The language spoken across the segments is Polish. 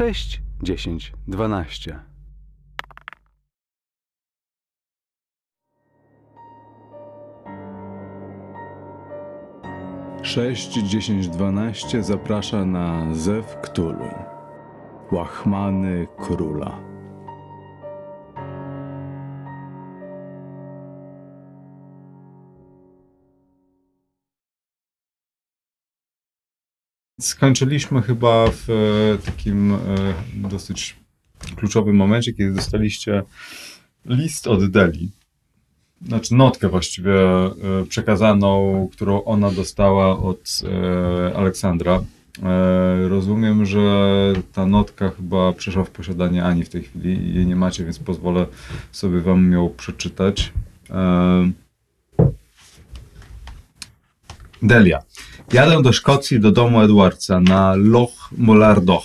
6, 10, 12. Sześć, dziesięć, dwanaście zaprasza na Zew Ktulu. Łachmany króla. Skończyliśmy chyba w e, takim e, dosyć kluczowym momencie, kiedy dostaliście list od Deli. Znaczy notkę właściwie e, przekazaną, którą ona dostała od Aleksandra. Rozumiem, że ta notka chyba przeszła w posiadanie Ani w tej chwili i jej nie macie, więc pozwolę sobie wam ją przeczytać. Delia. Jadę do Szkocji, do domu Edwardsa na Loch Molardoch.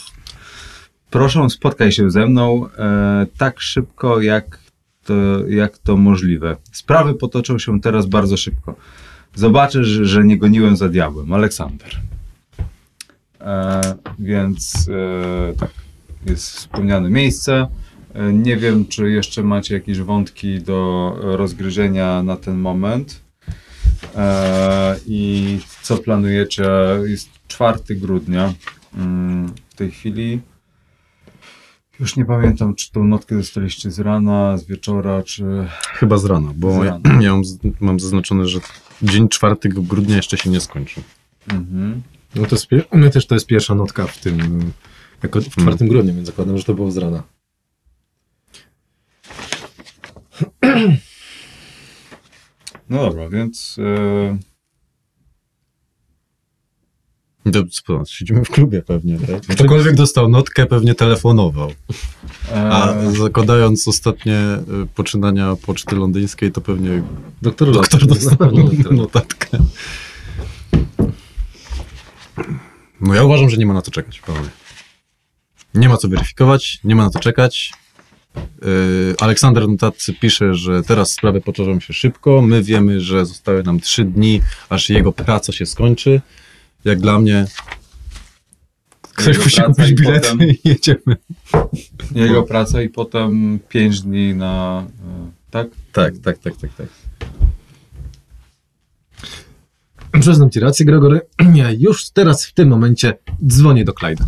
Proszę, spotkaj się ze mną e, tak szybko, jak to, jak to możliwe. Sprawy potoczą się teraz bardzo szybko. Zobaczysz, że nie goniłem za diabłem. Aleksander. E, więc e, tak, jest wspomniane miejsce. E, nie wiem, czy jeszcze macie jakieś wątki do rozgryzienia na ten moment. E, I co planujecie? Jest 4 grudnia mm, w tej chwili. Już nie pamiętam, czy tą notkę dostaliście z rana, z wieczora, czy. Chyba z rana, bo Z ja, rana. ja mam, z- mam zaznaczone, że dzień 4 grudnia jeszcze się nie skończy. Mhm. No to u mnie też to jest pierwsza notka w tym, jako w 4 grudnia, więc zakładam, że to było z rana. No dobra, więc. E, To, co, siedzimy w klubie pewnie, tak? Ktokolwiek dostał notkę, pewnie telefonował. A e, zakładając ostatnie y, poczynania poczty londyńskiej, to pewnie Doktor, doktor dostał notatkę. No ja uważam, że nie ma na to czekać, panowie. Nie ma co weryfikować, nie ma na to czekać. Yy, Aleksander Notatcy pisze, że teraz sprawy potoczą się szybko. My wiemy, że zostały nam trzy dni, aż jego praca się skończy. Jak dla mnie. Ktoś musi kupić i bilety potem- i jedziemy. jego praca i potem 5 dni na. E, tak? Tak, tak, tak, tak, tak. Przyznam ci rację, Gregory. Ja już teraz w tym momencie dzwonię do Clyde'a.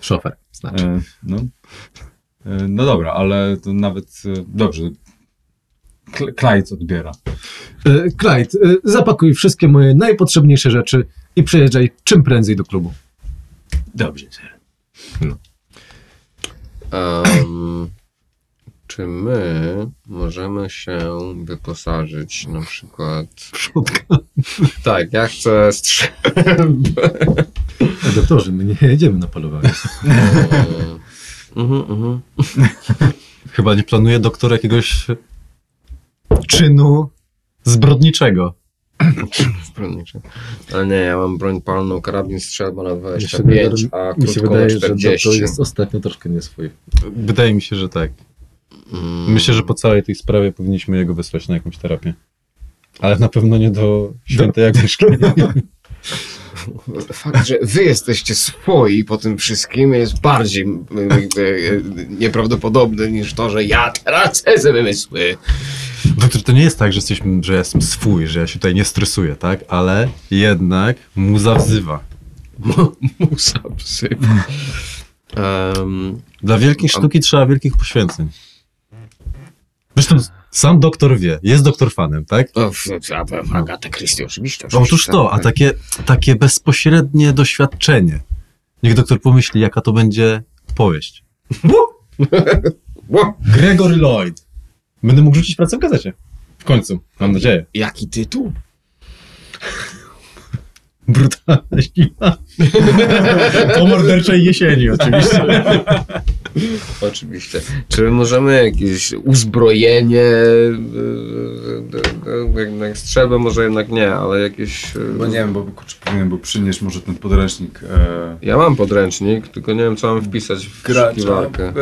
Szofer, znaczy. E, no. E, no dobra, ale to nawet. E, dobrze. Kl- Clyde odbiera. E, Clyde, e, zapakuj wszystkie moje najpotrzebniejsze rzeczy i przyjeżdżaj czym prędzej do klubu. Dobrze, sir. Em, czy my możemy się wyposażyć na przykład... Tak, ja chcę strzelbę. Doktorze, my nie jedziemy na polowanie. Mhm, mhm. Chyba nie planuje doktor jakiegoś czynu zbrodniczego. Zbrodniczy. Ale nie, ja mam broń palną, karabin strzelba na Mi się 25, wydaje- a Mi się wydaje, na że doktor 40. jest ostatnio troszkę nie swój. Wydaje mi się, że tak. Mm. Myślę, że po całej tej sprawie powinniśmy jego wysłać na jakąś terapię. Ale na pewno nie do świętej Agnieszki. Fakt, że wy jesteście swoi po tym wszystkim jest bardziej e, nieprawdopodobny niż to, że ja tracę ze wymysły. Doktor, to nie jest tak, że, jesteśmy, że ja jestem swój, że ja się tutaj nie stresuję, tak? Ale jednak muza wzywa. Musa psy. Um, Dla wielkiej sztuki trzeba wielkich poświęceń. Zresztą sam doktor wie, jest doktor fanem, tak? o, f- a- Agata Christie, oczywiście. Otóż to, a tak. takie, takie bezpośrednie doświadczenie. Niech doktor pomyśli, jaka to będzie powieść. Gregory Lloyd. Będę mógł rzucić pracę w gazecie. W końcu, mam nadzieję. Jaki tytuł? Brutalna zima. Po morderczej jesieni oczywiście. Oczywiście. Czy możemy jakieś uzbrojenie, e, jak, jak strzelbę może jednak nie, ale jakieś... e, Bo nie wiem, bo kurczę, powinien był przynieść może ten podręcznik. E, Ja mam podręcznik, tylko nie wiem co mam wpisać w wyszukiwarkę. E,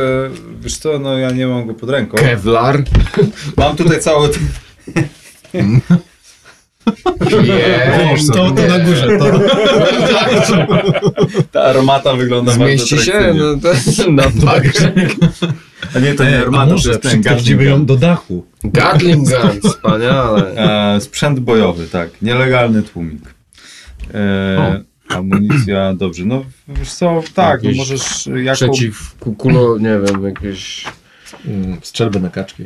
wiesz co, no ja nie mam go pod ręką. Kevlar? Mam tutaj cały. Wiem, To, to na górze, to. Ta armata wygląda Zmieści bardzo się no, to, na bagażnik. A nie, to nie a armata, to może jest ten ją do dachu. Gatling gun, wspaniale. E, sprzęt bojowy, tak. Nielegalny tłumik. E, amunicja, dobrze. No wiesz co, tak, no możesz jako... Przeciw ku- kulo, nie wiem, jakieś... Mm, Strzelby na kaczki.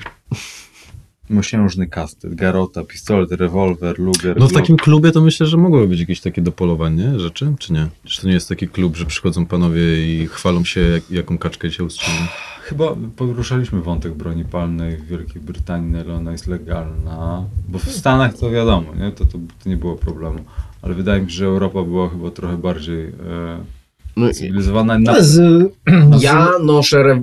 Mosiężny kastet, garota, pistolet, rewolwer, luger. No w takim klubie to myślę, że mogłyby być jakieś takie dopolowanie rzeczy, czy nie? Czy to nie jest taki klub, że przychodzą panowie i chwalą się, jak, jaką kaczkę się ustrzeli? Chyba poruszaliśmy wątek broni palnej w Wielkiej Brytanii, na ile ona jest legalna. Bo w Stanach to wiadomo, nie? To, to, to nie było problemu. Ale wydaje mi się, że Europa była chyba trochę bardziej e, No, cywilizowana. Na, Ale z, z, ja noszę re, e,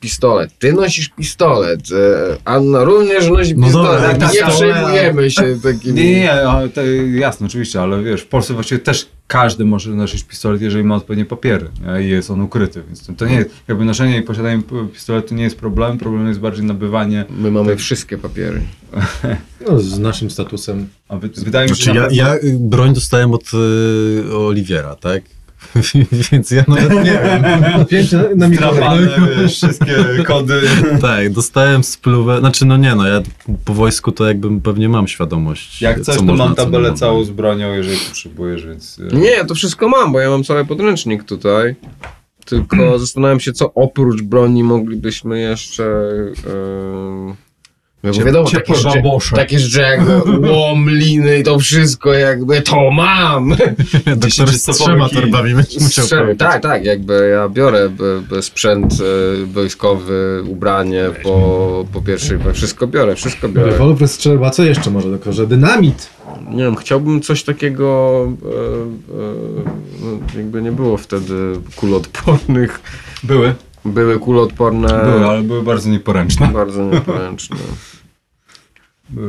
pistolet, ty nosisz pistolet, e, Anna również nosi No pistolet. dobra, nie tak, tak, przejmujemy się takimi... nie, nie, jasne, oczywiście, ale wiesz, w Polsce właściwie też każdy może nosić pistolet, jeżeli ma odpowiednie papiery nie? i jest on ukryty, więc to, to nie jest, jakby noszenie i posiadanie pistoletu nie jest problem, problem jest bardziej nabywanie, My mamy wszystkie papiery. no, z naszym statusem. a wy, wydaje mi się, Znaczy ja, ja y, broń dostałem od y, Oliwiera, tak? Więc ja nawet nie wiem. Pięć na, na mikro. Strapane, wiesz, wszystkie kody. Tak, dostałem spluwę. Znaczy, no nie no, ja po wojsku to jakbym pewnie mam świadomość. Jak coś, co to można, mam co tabelę można. całą z bronią, jeżeli potrzebujesz, więc... e, Nie, to wszystko mam, bo ja mam cały podręcznik tutaj. Tylko zastanawiam się, co oprócz broni moglibyśmy jeszcze. Yy... No bo wiadomo, takie rzeczy, takie rzeczy jak łom, liny i to wszystko, jakby to mam. Doktor z trzema torbami musiał Strzel- tak, tak, jakby ja biorę b, b, sprzęt e, wojskowy, ubranie po, po pierwszej, wszystko biorę, wszystko biorę. Rewolwer, strzelba, co jeszcze może? Że dynamit. Nie wiem, chciałbym coś takiego, e, e, no, jakby nie było wtedy kulodpornych. Były, Były kuloodporne, były, ale były bardzo nieporęczne. bardzo nieporęczne.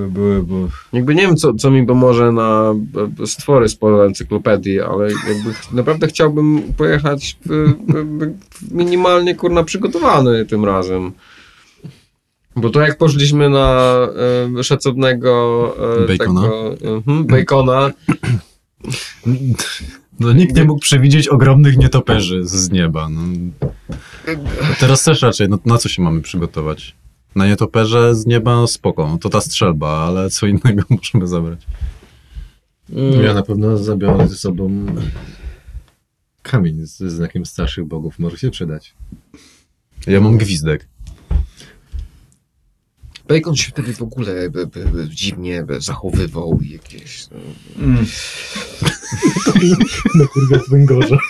Były, bo... Jakby nie wiem, co, co mi pomoże na e, stwory z pola encyklopedii, ale jakby naprawdę chciałbym pojechać minimalnie kurna przygotowany tym razem. Bo to jak poszliśmy na e, szacownego e, Bacona? tego, mhm, bacona, No nikt nie mógł przewidzieć ogromnych nietoperzy z nieba. No. Teraz też raczej, no, na co się mamy przygotować? Na nietoperze z nieba no spoko, no to ta strzelba, ale co innego możemy zabrać. No Ja na pewno zabiorę ze sobą kamień ze znakiem starszych bogów. Może się przydać. Ja mam gwizdek. bacon się wtedy w ogóle by, by, by dziwnie by zachowywał i jakieś... No. Mm. Na kurwa w węgorze.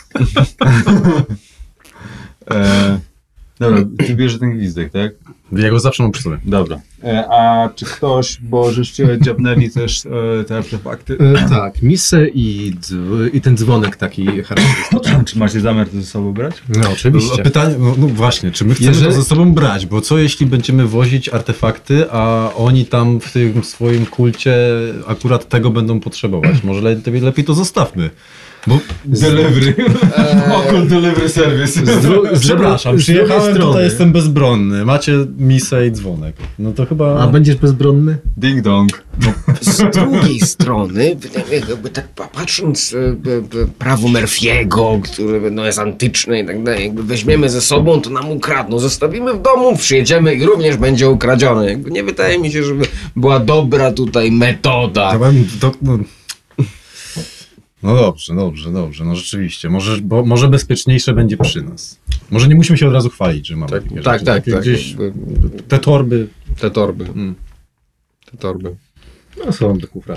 E, dobra, ty bierzesz ten gwizdek, tak? Ja go zawsze mam przy sobie. Dobra. E, a czy ktoś, bo żeście dziabnęli też e, te artefakty, E, tak, misę i, i ten dzwonek taki charakterystyczny. czy macie zamiar to ze sobą brać? No No, oczywiście. pytanie, no, no właśnie, czy my chcemy Jeżeli- to ze sobą brać? Bo co jeśli będziemy wozić artefakty, a oni tam w tym swoim kulcie akurat tego będą potrzebować? Może lepiej, lepiej to zostawmy. Bo Delivery. Okul delivery service. Z dru- z Przepraszam, drugiej przyjechałem strony. tutaj, jestem bezbronny. Macie misę i dzwonek. No to chyba... A będziesz bezbronny? Ding dong. Z drugiej strony, jakby tak pa- patrząc e, prawo Murphy'ego, które no, jest antyczne i tak dalej, jakby weźmiemy ze sobą, to nam ukradną. Zostawimy w domu, przyjedziemy i również będzie ukradzione. Jakby nie wydaje mi się, żeby była dobra tutaj metoda. To bym- to, no... no dobrze, dobrze, dobrze. No rzeczywiście. Może, bo, może bezpieczniejsze będzie przy nas. Może nie musimy się od razu chwalić, że mamy Tak, takie tak, rzeczy. tak, tak. Gdzieś te torby. Te torby. Mm. Te torby. No, są do kufra.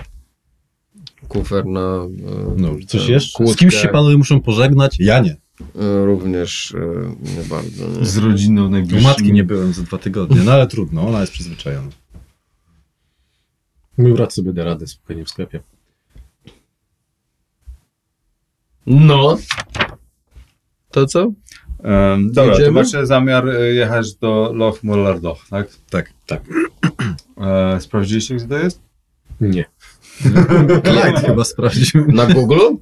Kufer na... e, No, coś jeszcze? Z kłódkę, kimś się panowie muszą pożegnać? Ja nie. e, Również e, nie bardzo. Nie? Z rodziną U najbliższą. matki nie byłem za dwa tygodnie, no ale trudno, ona jest przyzwyczajona. Mój brat sobie da radę spokojnie w sklepie. No. To co? Um, dobra, to Jedziemy? macie zamiar e, jechać do Loch Mollardoch, tak? Tak, tak. E, sprawdziliście, gdzie to jest? Nie. Light chyba sprawdził. Na Google?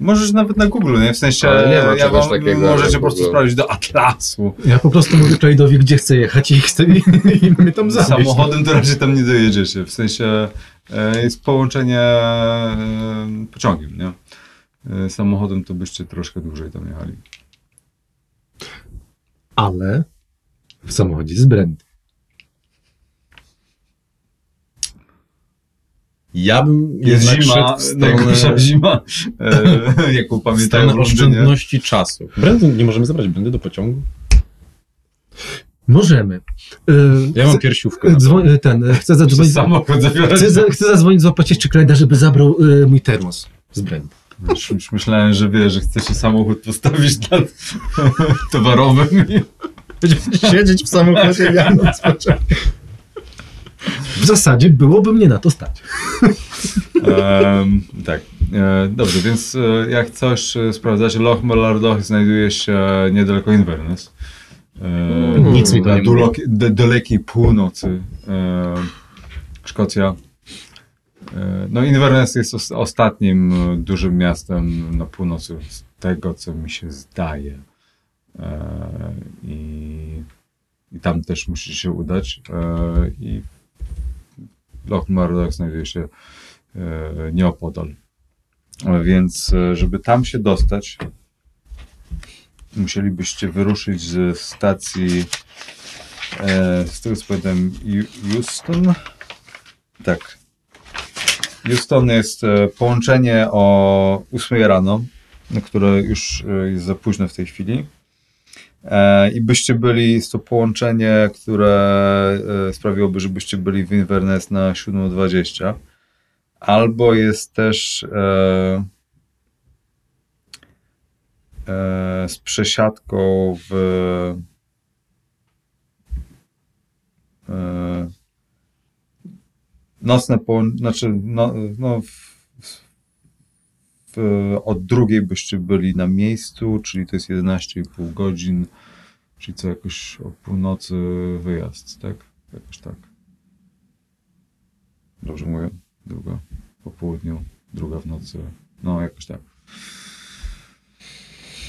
Możesz nawet na Google, nie? W sensie, Ale nie ma ja wam, takiego możecie po prostu sprawdzić do Atlasu. Ja po prostu mówię Trade'owi, gdzie chcę jechać i chcę i, i mnie tam zawieźć. Samochodem to raczej tam nie dojedziecie. W sensie e, jest połączenie e, pociągiem, nie? E, samochodem to byście troszkę dłużej tam jechali. Ale w samochodzie z brandy. Ja bym Jest jednak zima, w stronę, najgorsza zima, e, jaką pamiętają oszczędności czasu. Brandy, nie możemy zabrać brandy do pociągu? Możemy. E, Ja mam piersiówkę. e, dzwoń, ten, chcę zadzwonić, chcę, chcę zadzwonić złapać jeszcze Klejda, żeby zabrał e, mój termos z brandy. Już, już myślałem, że wie, że chcecie samochód postawić nad towarowym. i- siedzieć w samochodzie jadąc. W zasadzie byłoby mnie na to stać. Em, tak. E, dobrze, więc e, jak coś e, sprawdzacie, Loch Mollardoch znajduje się niedaleko Inverness. E, Nic mi to nie mówi. dalekiej- d- dalekiej północy e, Szkocja. E, no Inverness jest os- ostatnim e, dużym miastem na północy z tego, co mi się zdaje. E, i, I tam też musicie się udać. I Loch Mollardoch znajduje się nieopodal. Więc, żeby tam się dostać, musielibyście wyruszyć z stacji, z tego co pamiętam, Houston. Tak. Houston jest e, połączenie o 8 rano, no, które już e, jest za późno w tej chwili. E, I byście byli, jest to połączenie, które sprawiłoby, żebyście byli w Inverness na 7.20. Albo jest też e, e, z przesiadką w e, nocne połączenie, znaczy no, no w, w, od drugiej byście byli na miejscu, czyli to jest 11,5 godzin, czyli co jakoś o północy wyjazd, tak? Jakoś tak. Dobrze mówię? Druga po południu, druga w nocy. No, jakoś tak.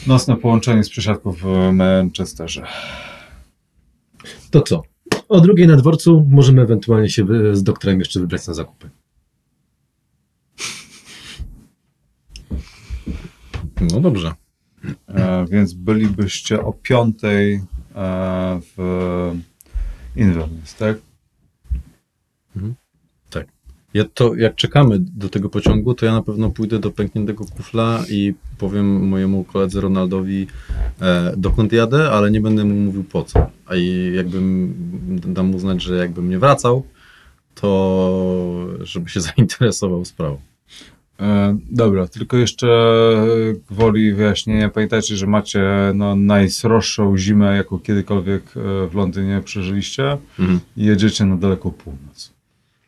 Nocne połączenie z przesiadką w Manchesterze. To co? O drugiej na dworcu możemy ewentualnie się z doktorem jeszcze wybrać na zakupy. No dobrze. E, więc bylibyście o piątej e, w Inverness, tak? Ja to, jak czekamy do tego pociągu, to ja na pewno pójdę do pękniętego kufla i powiem mojemu koledze Ronaldowi, e, dokąd jadę, ale nie będę mu mówił po co. A i jakbym dam mu znać, że jakbym nie wracał, to żeby się zainteresował sprawą. E, dobra, tylko jeszcze gwoli wyjaśnienia. Pamiętajcie, że macie no, najsroższą zimę, jaką kiedykolwiek e, w Londynie przeżyliście Mhm. i jedziecie na daleką północ.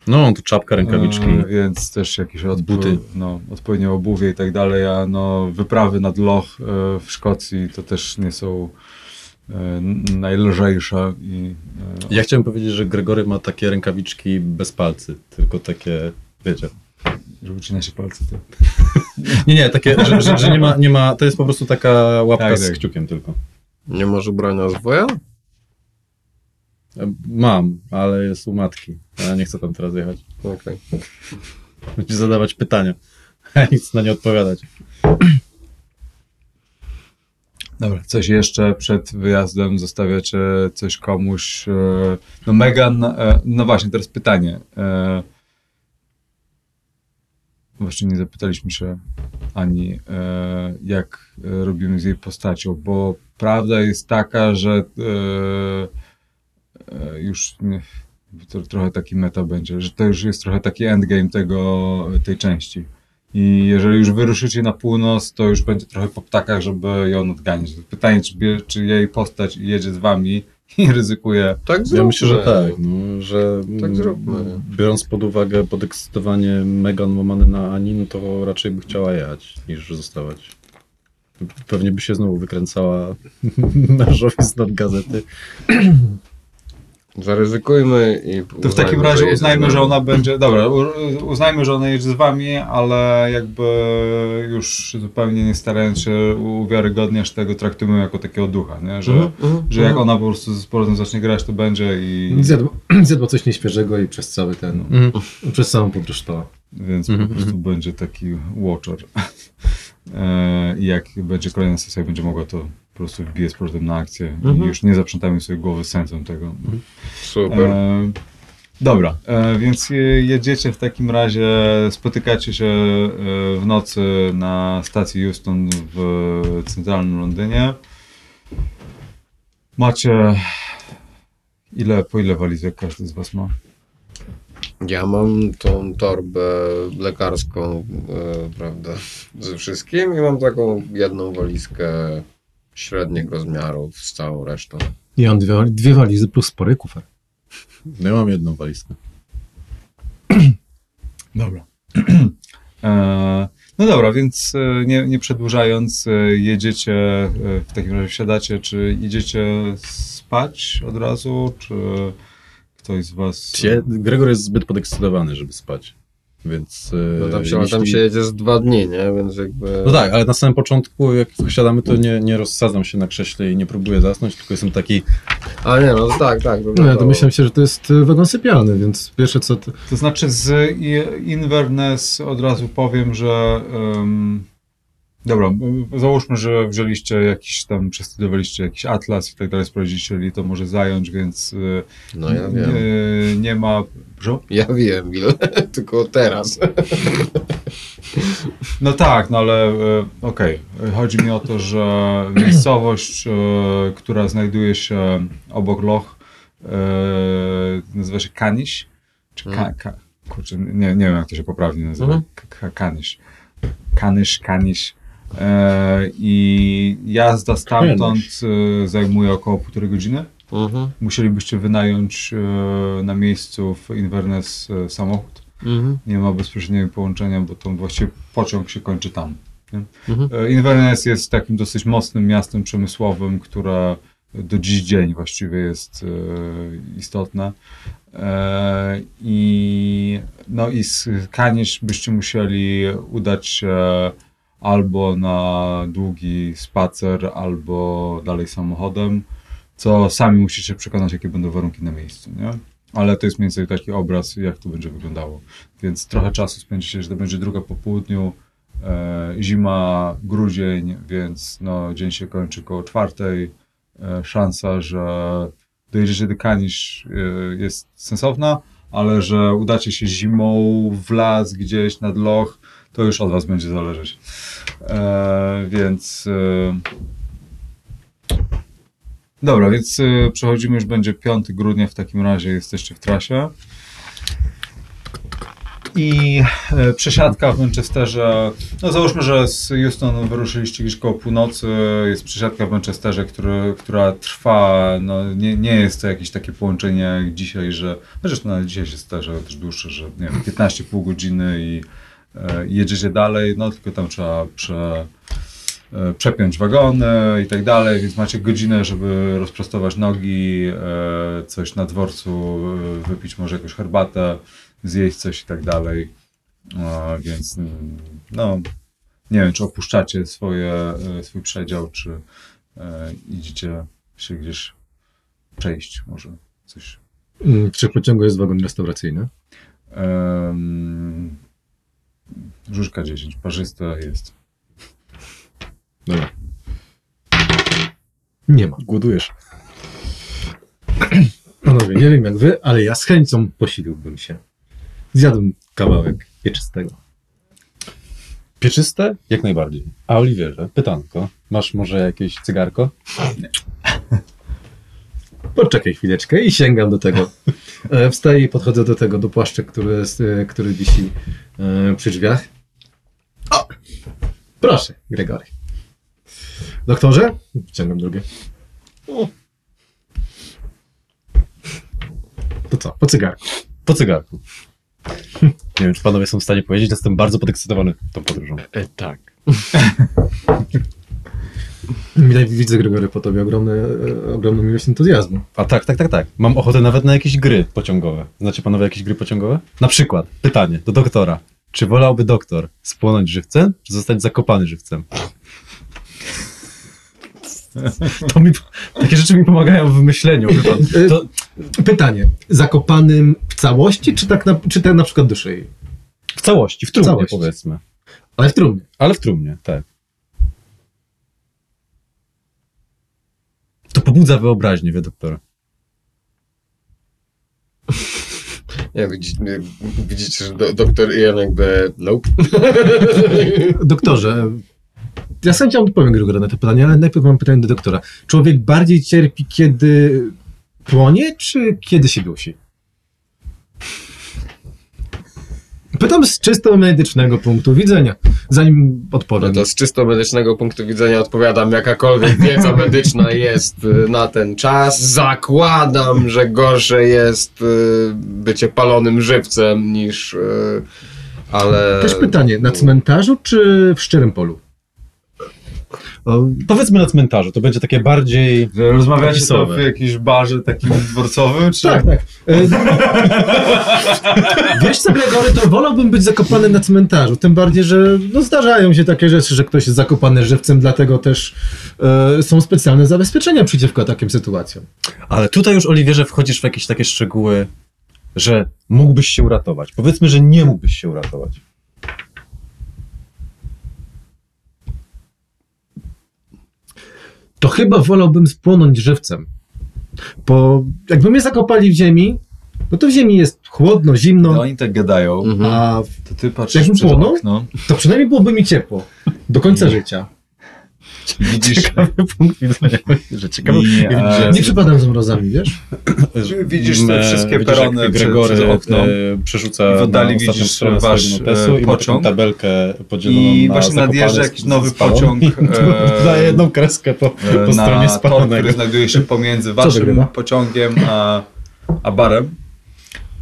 No, tu czapka, rękawiczki. E, więc też jakieś odpo- Buty. No, odpowiednie obuwie i tak dalej, a no, wyprawy nad Loch e, w Szkocji to też nie są e, najlżejsze i e, Ja chciałem powiedzieć, że Gregory ma takie rękawiczki bez palcy, tylko takie, wiecie. że ucina się palce. To... Nie, nie, takie, że, że, że nie, ma, nie ma, to jest po prostu taka łapka Tak, z tak. kciukiem tylko. Nie masz ubrania z woja? Mam, ale jest u matki. Ja nie chcę tam teraz jechać. Okej. Będzie zadawać pytania, a nic na nie odpowiadać. Dobra, coś jeszcze przed wyjazdem zostawiacie coś komuś. e, No Megan, e, no właśnie, teraz pytanie. e, Właśnie nie zapytaliśmy się Ani, jak robimy z jej postacią, bo prawda jest taka, że już nie, to trochę taki meta będzie, że to już jest trochę taki endgame tego, tej części. I jeżeli już wyruszycie na północ, to już będzie trochę po ptakach, żeby ją odganiać. Pytanie, czy, czy jej postać jedzie z wami i ryzykuje. Tak zróbmy. Ja myślę, że tak, no, że Tak mm, zróbmy. biorąc pod uwagę podekscytowanie Megan łamane na Ani, no to raczej by chciała jechać niż zostawać. Pewnie by się znowu wykręcała mężowi z nad gazety. Zaryzykujmy i To w takim razie uznajmy, że ona będzie. Dobra, uznajmy, że ona jedzie z wami, ale jakby już zupełnie nie starając się uwiarygodniać tego, traktujmy jako takiego ducha, nie? Że, Mhm, mhm, że jak mhm. ona po prostu z powrotem zacznie grać, to będzie i. Zjadła, zjadła coś nieświeżego i przez cały ten, Mhm. przez całą podróż spała. Więc Mhm, po prostu mhm. będzie taki watcher. E, I jak będzie kolejna sesja, będzie mogła to po prostu wbije z powrotem na akcję Mhm. i już nie zaprzątajmy sobie głowy sensem tego. Super. E, dobra, e, więc je- jedziecie w takim razie, spotykacie się e, w nocy na stacji Euston w centralnym Londynie. Macie ile, po ile walizek każdy z was ma? Ja mam tą torbę lekarską, e, prawda, ze wszystkim i mam taką jedną walizkę średnich rozmiarów z całą resztą. Ja mam dwie, dwie walizy plus spory kufer. No ja mam jedną walizkę. Dobra. E, no dobra, więc e, nie, nie przedłużając, e, jedziecie, w takim razie wsiadacie, czy idziecie spać od razu, czy ktoś z was... Sie- Gregor jest zbyt podekscytowany, żeby spać. Więc. e, No tam się, ale tam jeśli- się jedzie z dwa dni, nie? Więc jakby... No tak, ale na samym początku, jak wsiadamy, to nie, nie rozsadzam się na krześle i nie próbuję zasnąć, tylko jestem taki. A nie, no tak, tak. No ja domyślam się, że to jest y, wagon sypialny, więc pierwsze co... To... To znaczy z Inverness od razu powiem, że... em, dobra, załóżmy, że wzięliście jakiś tam, przestudowaliście jakiś atlas i tak dalej, sprawdziliście, ile to może zająć, więc e, No ja wiem. nie, nie ma... Proszę? Ja wiem, ile, tylko teraz. No tak, no ale e, okej. Chodzi mi o to, że miejscowość, która znajduje się obok Loch, nazywa się Kaniś. Czy ka, Mhm. ka, kurczę, nie, nie wiem jak to się poprawnie nazywa. Mhm. K, Kaniś. Kanysz, Kaniś. E, I jazda stamtąd e, zajmuje około półtorej godziny. Mhm, Musielibyście wynająć e, na miejscu w Inverness e, samochód. mhm, Nie ma bezpośredniego połączenia, bo to właściwie pociąg się kończy tam. mhm. Inverness jest takim dosyć mocnym miastem przemysłowym, które do dziś dzień właściwie jest e, istotne. E, I, no i z Kanieś byście musieli udać się albo na długi spacer, albo dalej samochodem, co sami musicie przekonać, jakie będą warunki na miejscu, nie? Ale to jest mniej więcej taki obraz, jak to będzie wyglądało. Więc trochę czasu spędzicie, że to będzie druga po południu, e, zima, grudzień, więc no, dzień się kończy koło czwartej. E, szansa, że dojedziecie do Kanisz e, jest sensowna, ale że udacie się zimą w las gdzieś nad loch, to już od was będzie zależeć. E, więc e, dobra, więc e, przechodzimy, już będzie 5 grudnia, w takim razie jesteście w trasie. I e, przesiadka w Manchesterze, no załóżmy, że z Houston wyruszyliście gdzieś koło północy, jest przesiadka w Manchesterze, który, która trwa, no nie, nie jest to jakieś takie połączenie jak dzisiaj, że, zresztą nawet dzisiaj się zdarza też dłuższe, że nie wiem, 15,5 godziny i jedziecie dalej, no tylko tam trzeba prze, e, przepiąć wagony i tak dalej, więc macie godzinę, żeby rozprostować nogi, e, coś na dworcu, e, wypić może jakąś herbatę, zjeść coś i tak dalej. E, Więc mm, no, nie wiem, czy opuszczacie swoje, e, swój przedział, czy e, idziecie się gdzieś przejść, może coś. Mm, W pociągu jest wagon restauracyjny. Um, Żużka 10, parzyste jest. Dobra, Nie ma. głodujesz. Panowie, nie wiem jak wy, ale ja z chęcią posiliłbym się. Zjadłbym kawałek pieczystego. Pieczyste? Jak najbardziej. A Oliwierze, pytanko. Masz może jakieś cygarko? Poczekaj chwileczkę i sięgam do tego. E, Wstaję i podchodzę do tego, do płaszcza, który, e, który wisi e, przy drzwiach. O! Proszę, Gregory. Doktorze? Wciągam drugie. To co? Po cygarku. Po cygarku. Nie wiem, czy panowie są w stanie powiedzieć, jestem bardzo podekscytowany tą podróżą. E, tak. Widzę, Gregory, po tobie ogromny, e, ogromną ilość entuzjazmu. A tak, tak, tak, tak. Mam ochotę nawet na jakieś gry pociągowe. Znacie panowie jakieś gry pociągowe? Na przykład, pytanie do doktora. Czy wolałby doktor spłonąć żywcem, czy zostać zakopany żywcem? To mi, takie rzeczy mi pomagają w myśleniu. pan. To, Pytanie, zakopanym w całości, czy tak na, czy tak na przykład do szyi? w całości, w trumnie całości. powiedzmy. Ale w trumnie. Ale w trumnie, tak. To pobudza wyobraźnię, wie doktor. Ja widzicie, widzicie że do, doktor Ian jakby nope. Doktorze, ja sam chciałem odpowiem Gregory na to pytanie, ale najpierw mam pytanie do doktora. Człowiek bardziej cierpi, kiedy płonie, czy kiedy się dusi? Pytam z czysto medycznego punktu widzenia, zanim No odpowiem. to z czysto medycznego punktu widzenia odpowiadam, jakakolwiek wiedza medyczna jest y, na ten czas. Zakładam, że gorsze jest y, bycie palonym żywcem niż... y, Ale... Też pytanie, na cmentarzu czy w szczerym polu? O, Powiedzmy na cmentarzu, to będzie takie bardziej... Że Rozmawiacie to w jakimś barze takim dworcowym, czy... tak, tak. E, Wiesz co, Gregory, to wolałbym być zakopany na cmentarzu. Tym bardziej, że no, zdarzają się takie rzeczy, że ktoś jest zakopany żywcem, dlatego też e, są specjalne zabezpieczenia przeciwko takim sytuacjom. Ale tutaj już, Oliwierze, wchodzisz w jakieś takie szczegóły, że mógłbyś się uratować. Powiedzmy, że nie mógłbyś się uratować. To chyba wolałbym spłonąć żywcem. Bo jakby mnie zakopali w ziemi, no to w ziemi jest chłodno, zimno, No, oni tak gadają, Mhm. a to ty patrzysz przez płonął? okno to przynajmniej byłoby mi ciepło. Do końca życia. I widzisz, punkt widzenia, że ciekawe. I, e, Nie przypadam z mrozami, wiesz? Widzisz te wszystkie widzisz, perony Gregory przez okno. przerzuca I w oddali widzisz stronę wasz, notesu e, i ma taką pociąg. tabelkę podzieloną I na właśnie nadjeżdża jakiś nowy pociąg, e, Daje jedną kreskę po, po stronie na tor, spalonego. który znajduje się pomiędzy waszym pociągiem a, a barem.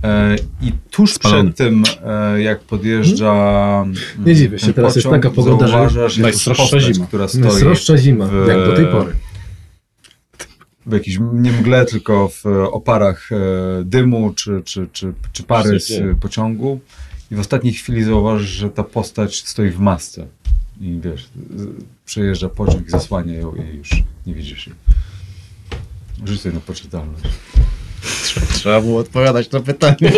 E, I tuż Spalony. przed tym, e, jak podjeżdża mm, Nie dziwię się, teraz jest pociąg, taka pogoda, że zauważasz, że jest najsroższa postać, zima. która jest stoi roszcza zima, w- jak do tej pory. w jakiejś nie mgle, tylko w oparach e, dymu czy, czy, czy, czy pary z pociągu. I w ostatniej chwili zauważysz, że ta postać stoi w masce. I wiesz, przejeżdża pociąg, zasłania ją i już nie widzisz jej. Rzuć sobie na poczytalność. Trzeba było odpowiadać na pytanie.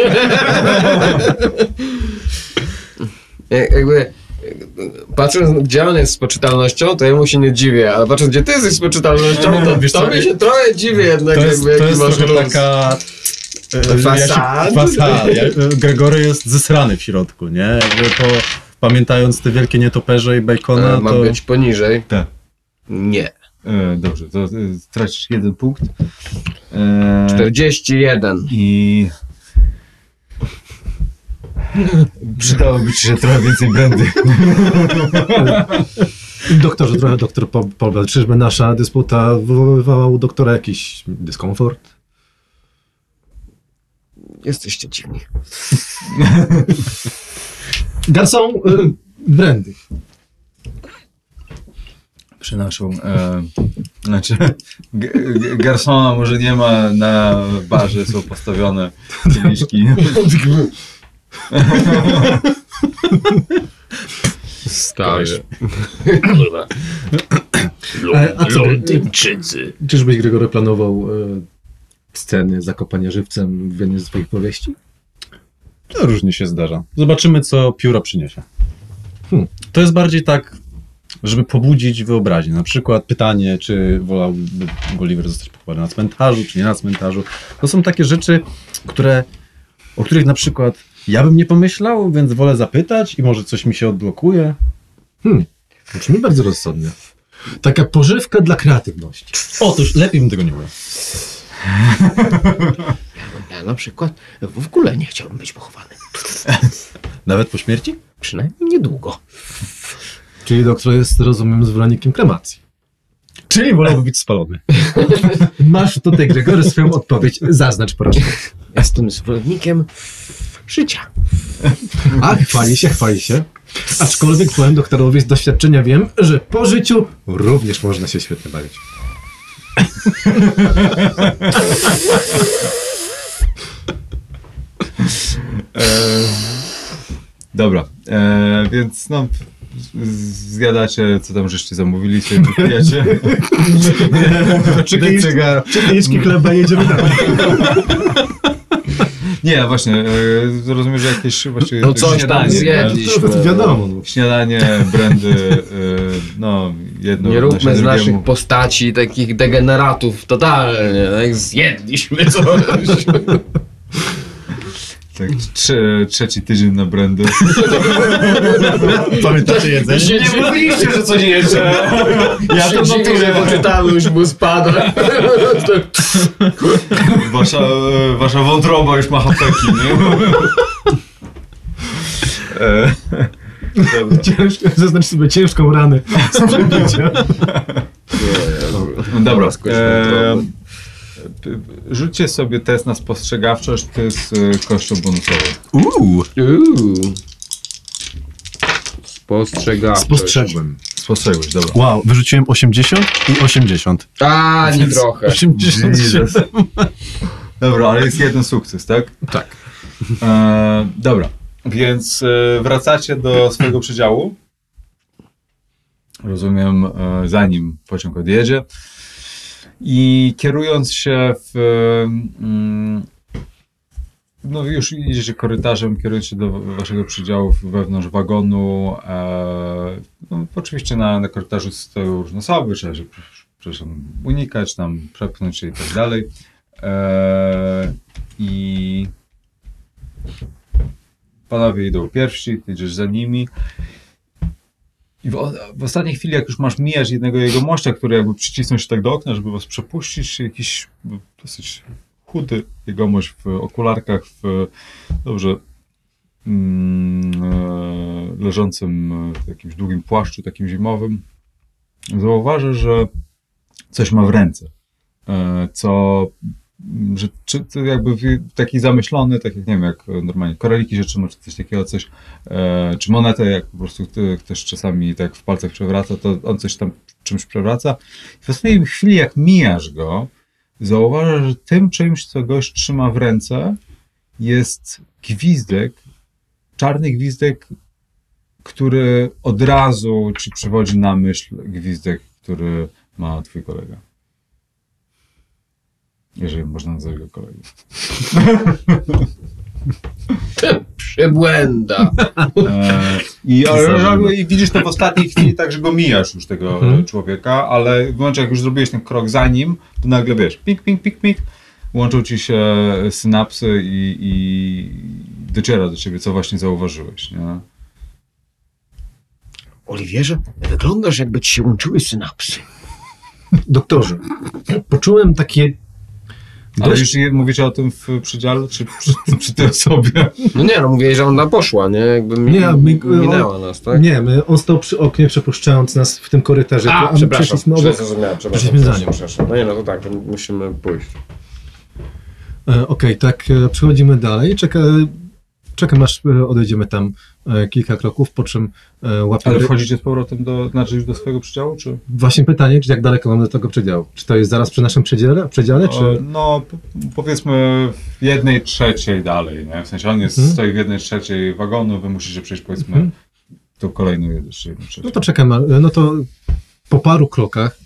Jak- Jakby patrząc gdzie on jest z poczytalnością, to ja mu się nie dziwię, ale patrząc gdzie ty jesteś z poczytalnością, to, Wiesz to mi się trochę dziwię jednak, To jest, jakby to jaki masz luz. taka... e, Fasad? ja Fasad. E, Gregory jest zesrany w środku, nie? Jakby to, pamiętając te wielkie nietoperze i bacona, E, Ma to... być poniżej. Tak. Nie. E, dobrze, to e, tracisz jeden punkt. E, 41. I przydałoby ci się trochę więcej brandy. Doktorze, trochę doktor Paul, czyżby nasza dysputa wywoływała u doktora jakiś dyskomfort? Jesteście dziwni. Garson, y, brandy. Przynoszą. E, znaczy, g- g- garsona może nie ma na barze, są postawione kieliszki. Stary. E, a co, czyżbyś Gregory planował y, sceny zakopania żywcem w jednej z swoich powieści? To różnie się zdarza. Zobaczymy, co pióro przyniesie. Hmm. To jest bardziej tak, żeby pobudzić wyobraźnię. Na przykład pytanie, czy wolałby Oliver zostać pochowany na cmentarzu, czy nie na cmentarzu. To są takie rzeczy, które, o których na przykład ja bym nie pomyślał, więc wolę zapytać i może coś mi się odblokuje. Brzmi bardzo rozsądnie. Taka pożywka dla kreatywności. Otóż lepiej bym tego nie mówił. Ja na przykład w ogóle nie chciałbym być pochowany. Nawet po śmierci? Przynajmniej niedługo. Czyli doktor jest, rozumiem, zwolennikiem kremacji. Czyli wolałby być spalony. Masz tutaj, Gregory, swoją odpowiedź. Zaznacz proszę. Jestem zwolennikiem życia. A, chwali się, chwali się. Aczkolwiek powiem doktorowi z doświadczenia wiem, że po życiu również można się świetnie bawić. E, dobra, e, więc no, zjadacie, co tam żeście zamówili, sobie wypijecie. Czy kieliszki chleba jedziemy dalej. Nie, właśnie, e, rozumiem, że jakieś właściwie No coś tam śniadanie, zjedliśmy. To, to wiadomo. No. Śniadanie, brandy, e, no jedno Nie róbmy z drugiemu. naszych postaci takich degeneratów totalnie. Tak zjedliśmy coś. Tak, trze, trzeci tydzień na brandy. Pamiętacie jedzenie? Nie mówiliście, że coś jeszcze. Ja to naturę poczytamy, już mu spada. Wasza, e, wasza wątroba już ma hapeki, nie? E, Dobra. Ciężko, zaznacz sobie ciężką ranę z przebicia. No Dobra. Rzućcie sobie test na spostrzegawczość z e, kością bonusową. Uuu. Uuu. Spostrzegawczość. Spostrzegłem. Spostrzegłeś, dobra. Wow, wyrzuciłem 80 i 80. A, nie trochę. 87. Dobra, ale jest jeden sukces, tak? Tak. E, dobra, więc e, wracacie do swojego przedziału. Rozumiem, e, zanim pociąg odjedzie. I kierując się w. Mm, no już idziecie korytarzem, kierując się do waszego przedziału wewnątrz wagonu. E, no, oczywiście na, na korytarzu stoją różne osoby, trzeba się przepraszam, unikać, tam przepchnąć się i tak dalej. E, I panowie idą pierwsi, ty idziesz za nimi. I w, w ostatniej chwili, jak już masz mijać jednego jego mościa, który jakby przycisnął się tak do okna, żeby was przepuścić, jakiś dosyć chudy jegomość w okularkach, w dobrze mm, e, leżącym w jakimś długim płaszczu, takim zimowym, zauważy, że coś ma w ręce. E, co że czy jakby taki zamyślony, tak jak nie wiem, jak normalnie koraliki się trzyma, czy coś takiego, coś, e, czy monetę, jak po prostu ktoś czasami tak w palcach przewraca, to on coś tam czymś przewraca. I w ostatniej chwili, jak mijasz go, zauważasz, że tym czymś, co gość trzyma w ręce, jest gwizdek, czarny gwizdek, który od razu ci przywodzi na myśl gwizdek, który ma twój kolega. Jeżeli można nazwać go kolegą. Przebłęda. E, I, ale, I widzisz to w ostatniej chwili, tak, że go mijasz już tego Mhm. człowieka, ale w momencie, jak już zrobiłeś ten krok za nim, to nagle wiesz, pik, pik, pik, pik, łączą ci się synapsy i, i dociera do ciebie, co właśnie zauważyłeś. Nie? Oliwierze, wyglądasz jakby ci się łączyły synapsy. Doktorze, poczułem takie Ale Dość- już mówicie o tym w przedziale, czy przy, przy tej osobie? No nie, no mówiłeś, że ona poszła, nie? Jakby mi, Nie, my- minęła nas, tak? Nie, my, on stał przy oknie, przepuszczając nas w tym korytarzu. A, a my przepraszam, przeszliśmy obok. zrozumiałem, przepraszam, przepraszam, nią. przepraszam. No nie, no to tak, to musimy pójść. E, Okej, tak, e, przechodzimy dalej. Czeka, czekam aż e, odejdziemy tam e, kilka kroków, po czym e, łapię... Ale wchodzicie z powrotem do, znaczy już do swojego przedziału, czy? Właśnie pytanie, czy jak daleko mamy do tego przedziału? Czy to jest zaraz przy naszym przedziale, przedziale czy... No, po- powiedzmy w jednej trzeciej dalej, nie? W sensie on jest, Mhm. stoi w jednej trzeciej wagonu, wy musicie przejść powiedzmy Mhm. tą kolejną jedną trzecią. No to czekam, no to po paru krokach,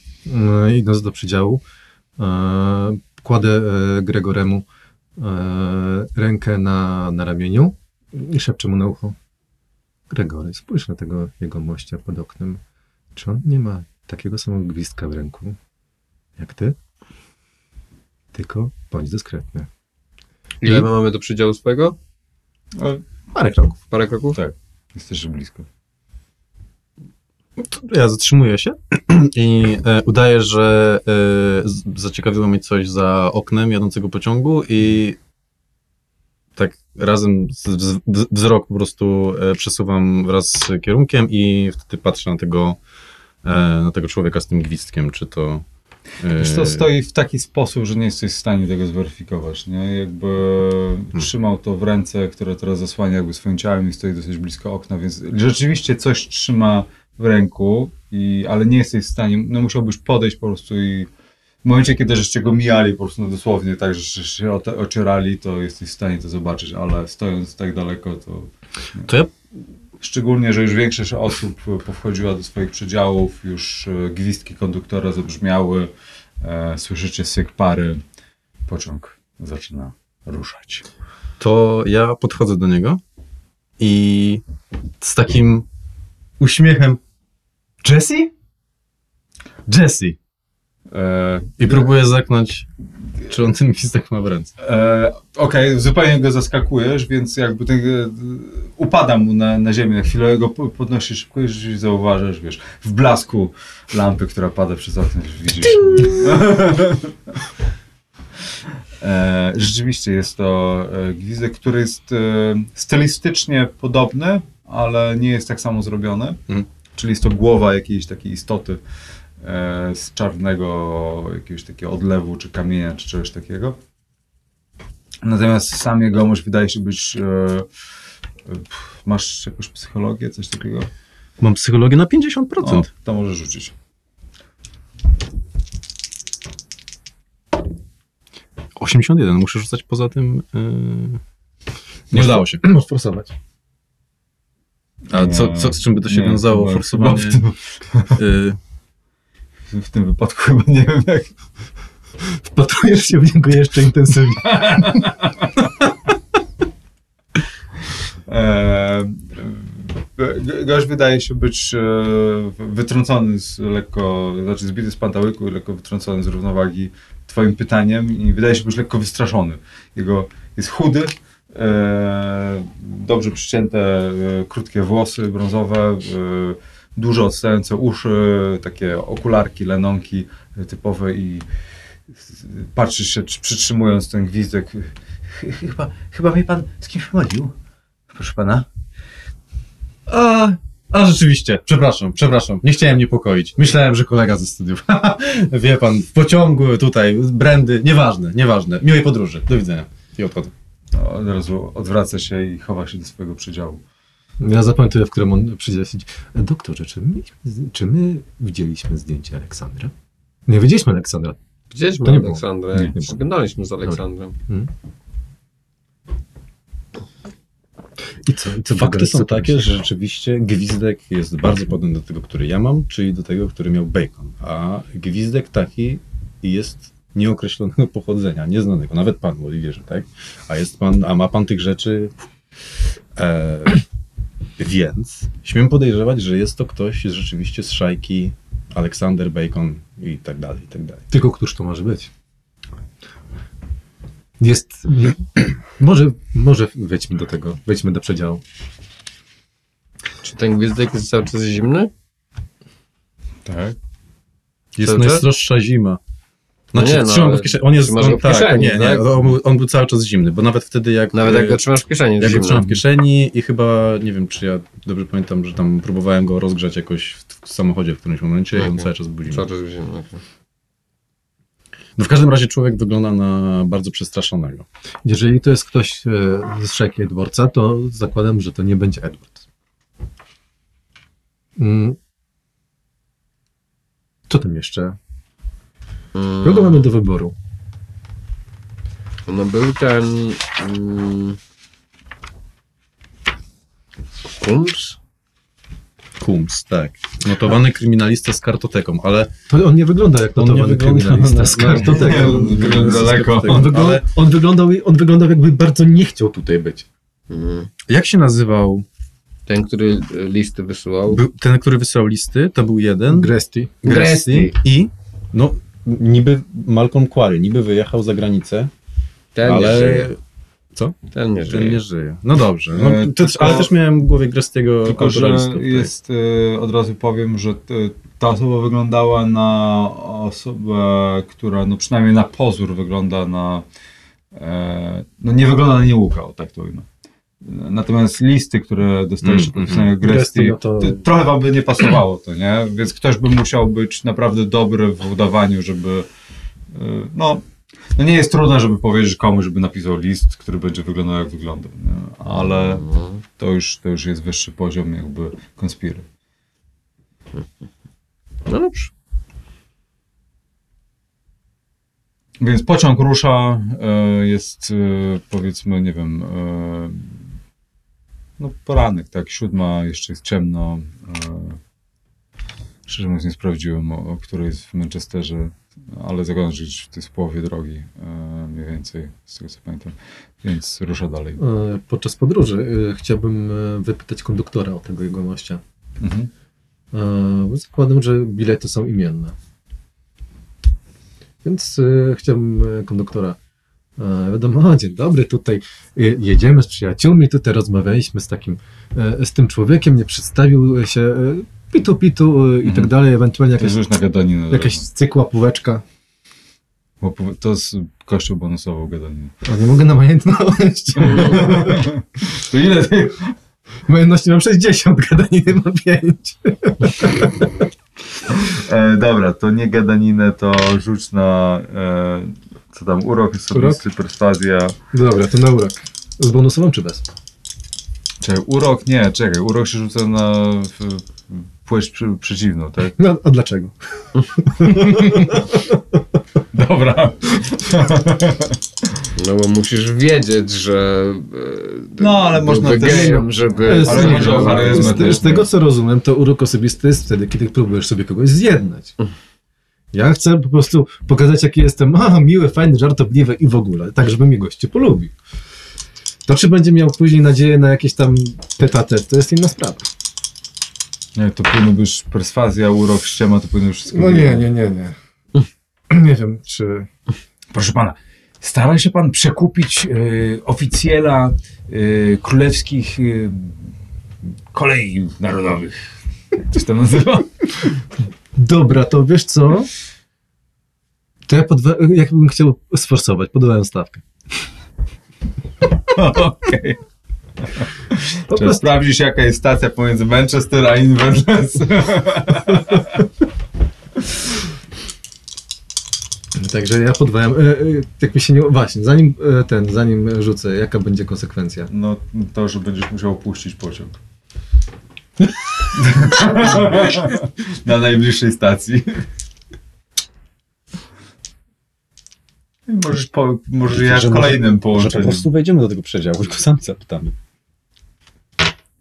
idąc do przedziału, kładę Gregoremu rękę na, na ramieniu i szepczę mu na ucho. Gregory, spójrz na tego jego mościa pod oknem. Czy on nie ma takiego samego gwizdka w ręku jak ty? Tylko bądź dyskretny. Ile my mamy do przedziału swojego? Ale Parę kroków. Parę kroków? tak, jesteście blisko. Ja zatrzymuję się i e, udaję, że e, zaciekawiło mnie coś za oknem jadącego pociągu i tak razem z, wzrok po prostu e, przesuwam wraz z kierunkiem i wtedy patrzę na tego, e, na tego człowieka z tym gwizdkiem, czy to... Wiesz, E, to stoi w taki sposób, że nie jesteś w stanie tego zweryfikować, nie? Jakby trzymał to w ręce, które teraz zasłania jakby swoim ciałem i stoi dosyć blisko okna, więc rzeczywiście coś trzyma w ręku, i, ale nie jesteś w stanie, no musiałbyś podejść po prostu i w momencie, kiedy żeście go mijali po prostu no dosłownie tak, że się ocierali, to jesteś w stanie to zobaczyć, ale stojąc tak daleko, to To ja Szczególnie, że już większość osób powchodziła do swoich przedziałów, już e, gwizdki konduktora zabrzmiały, e, słyszycie syk pary, pociąg zaczyna ruszać. to ja podchodzę do niego i z takim uśmiechem Jesse? Jesse. E, I próbuję zaknąć, czy on ten gwizdek ma w ręce. e, Okej, zupełnie go zaskakujesz, więc jakby ten, e, upada mu na, na ziemię, na chwilę go po- podnosisz szybko i zauważasz, wiesz, w blasku lampy, która pada przez okno, już widzisz. E, rzeczywiście jest to e, gwizdek, który jest e, stylistycznie podobny, ale nie jest tak samo zrobiony. Mhm. Czyli jest to głowa jakiejś takiej istoty e, z czarnego jakiegoś takiego odlewu, czy kamienia, czy czegoś takiego. Natomiast sam jegomość wydaje się być. E, e, masz jakąś psychologię, coś takiego? Mam psychologię na 50%. O, to może rzucić. O, 81, muszę rzucać poza tym. Yy... Nie udało się. Możesz forsować. A co, co, z czym by to się nie, wiązało? Forsowanie. Yy, W tym wypadku chyba nie wiem jak. Wpatrujesz się w niego jeszcze intensywnie. E, Gość wydaje się być e, wytrącony z lekko, znaczy zbity z pantałyku lekko wytrącony z równowagi twoim pytaniem i wydaje się być lekko wystraszony. Jego jest chudy, e, dobrze przycięte, krótkie włosy brązowe, e, dużo odstające uszy, takie okularki, lenonki typowe i patrzysz się, przytrzymując ten gwizdek. Ch- Chyba, chyba mnie pan z kimś mylił. Proszę pana. a, a rzeczywiście, przepraszam, przepraszam. Nie chciałem niepokoić. Myślałem, że kolega ze studiów. Wie pan, w pociągu, tutaj, brandy, nieważne, nieważne. Miłej podróży. Do widzenia. I odchodzę. No, od razu odwraca się i chowa się do swojego przedziału. Ja zapamiętuję, w którym on przyjdzie siedzieć. Doktorze, czy my, czy my widzieliśmy zdjęcie Aleksandra? Nie widzieliśmy Aleksandra. Widzieliśmy To nie. Aleksandrę. Nie, nie było. Przeglądaliśmy z Aleksandrem. I co? I co Fakty są takie, że rzeczywiście gwizdek jest bardzo podobny do tego, który ja mam, czyli do tego, który miał Bacon. A gwizdek taki jest nieokreślonego pochodzenia, nieznanego. Nawet pan Oliwierze, tak? A jest pan, a ma pan tych rzeczy. E, więc śmiem podejrzewać, że jest to ktoś rzeczywiście z szajki Aleksander Bacon i tak dalej, i tak dalej. Tylko któż to może być? Jest. może, może wejdźmy do tego, wejdźmy do przedziału. Czy ten gwizdek jest cały czas zimny? Tak. Jest najstroższa zima. No Znaczy, nie, no, trzymam go ale w kieszeni. On jest, on, go w tak, kieszeni, nie, nie, tak? on, był- on był cały czas zimny, bo nawet wtedy jak... Nawet e, jak go trzymasz w kieszeni, Ja jest go trzymam w kieszeni i chyba, nie wiem, czy ja dobrze pamiętam, że tam próbowałem go rozgrzać jakoś w, w samochodzie w którymś momencie i on cały czas był zimny. Cały czas jest zimny. No w każdym razie człowiek wygląda na bardzo przestraszonego. Jeżeli to jest ktoś e, z szajki Edwardsa, to zakładam, że to nie będzie Edward. Mm. Co tam jeszcze? Mm. Kogo mamy do wyboru? No był ten... Mm, Kums? Kums, tak. Notowany kryminalista z kartoteką, ale To on nie wygląda jak nie notowany wygląda kryminalista na- z na- kartoteką. Wygląda daleko. On, wygląda, Ale on, wyglądał, on wyglądał jakby bardzo nie chciał tutaj być. Mm. jak się nazywał Ten, który e, listy wysyłał. był, ten, który wysyłał listy? To był jeden. Gresty. Gresty. I no, niby Malcolm Quarry, niby wyjechał za granicę, Ten ale nie żyje. Co? Ten nie ten żyje. nie żyje. No dobrze. No, E, to, tylko- ale też miałem w głowie Grestiego Tylko, że tak. jest, e, od razu powiem, że t- ta osoba wyglądała na osobę, która no przynajmniej na pozór wygląda na, e, no nie wygląda na niełuka, o tak to ujmę. Natomiast listy, które dostaliście Mm, napisaniu mm. Gresty, Gesty, no to- trochę wam by nie pasowało to, nie? Więc ktoś by musiał być naprawdę dobry w udawaniu, żeby y, no, no nie jest trudne, żeby powiedzieć komuś, żeby napisał list, który będzie wyglądał jak wyglądał, nie? ale to już, to już jest wyższy poziom jakby konspiry. No dobrze. Więc pociąg rusza, e, jest e, powiedzmy, nie wiem, no poranek, tak, siódma, jeszcze jest ciemno. e, Szczerze mówiąc nie sprawdziłem, o, o której jest w Manchesterze, ale zakładam, że to jest w połowie drogi, e, mniej więcej, z tego co pamiętam, więc rusza dalej. E, Podczas podróży chciałbym wypytać konduktora o tego jegomościa. Mhm. E, Zakładam, że bilety są imienne. Więc chciałbym konduktora. Wiadomo, o, dzień dobry, tutaj e, jedziemy z przyjaciółmi, tutaj rozmawialiśmy z takim, e, z tym człowiekiem, nie przedstawił się, e, pitu, pitu e, i Mhm. tak dalej, ewentualnie jakaś, jakaś cykła, półeczka. To jest kościół bonusował gadaninę. O, nie mogę na majętność. To ile ty? Majętności mam 60, gadaniny mam 5. E, dobra, to nie gadaninę, to rzuć na e, co tam, urok osobisty, perswazja. Dobra, to na urok. Z bonusową czy bez? Czekaj, urok, nie, czekaj, urok się rzuca na płeć przy, przeciwną, tak? No, a dlaczego? Dobra. No bo musisz wiedzieć, że. e, No, ale można też- gejem, żeby. Ale Ale z, z, tego nie? co rozumiem, to urok osobisty jest wtedy, kiedy próbujesz sobie kogoś zjednać. Ja chcę po prostu pokazać, jaki jestem a, miły, fajny, żartobliwy i w ogóle, tak żeby mnie goście polubił. To, czy będzie miał później nadzieję na jakieś tam tetatet, to jest inna sprawa. Nie, to powinno być perswazja, urok, ściema, to powinno wszystko No nie, nie, nie, nie. Nie wiem, czy... Proszę pana, stara się pan przekupić y, oficjela y, królewskich y, kolei narodowych. Jak to się tam nazywa? Dobra, to wiesz co? To ja podwa- jakbym chciał sforsować, podawałem stawkę. Okej. Po Trzeba prostu sprawdzić, jaka jest stacja pomiędzy Manchester a Inverness. Także ja podwajam. E, e, jak mi się nie. Właśnie, zanim e, ten, zanim rzucę, jaka będzie konsekwencja? No, to, że będziesz musiał opuścić pociąg. Na najbliższej stacji. Możesz, po, może może- kolejnym Że po prostu wejdziemy do tego przedziału, go sam zapytamy.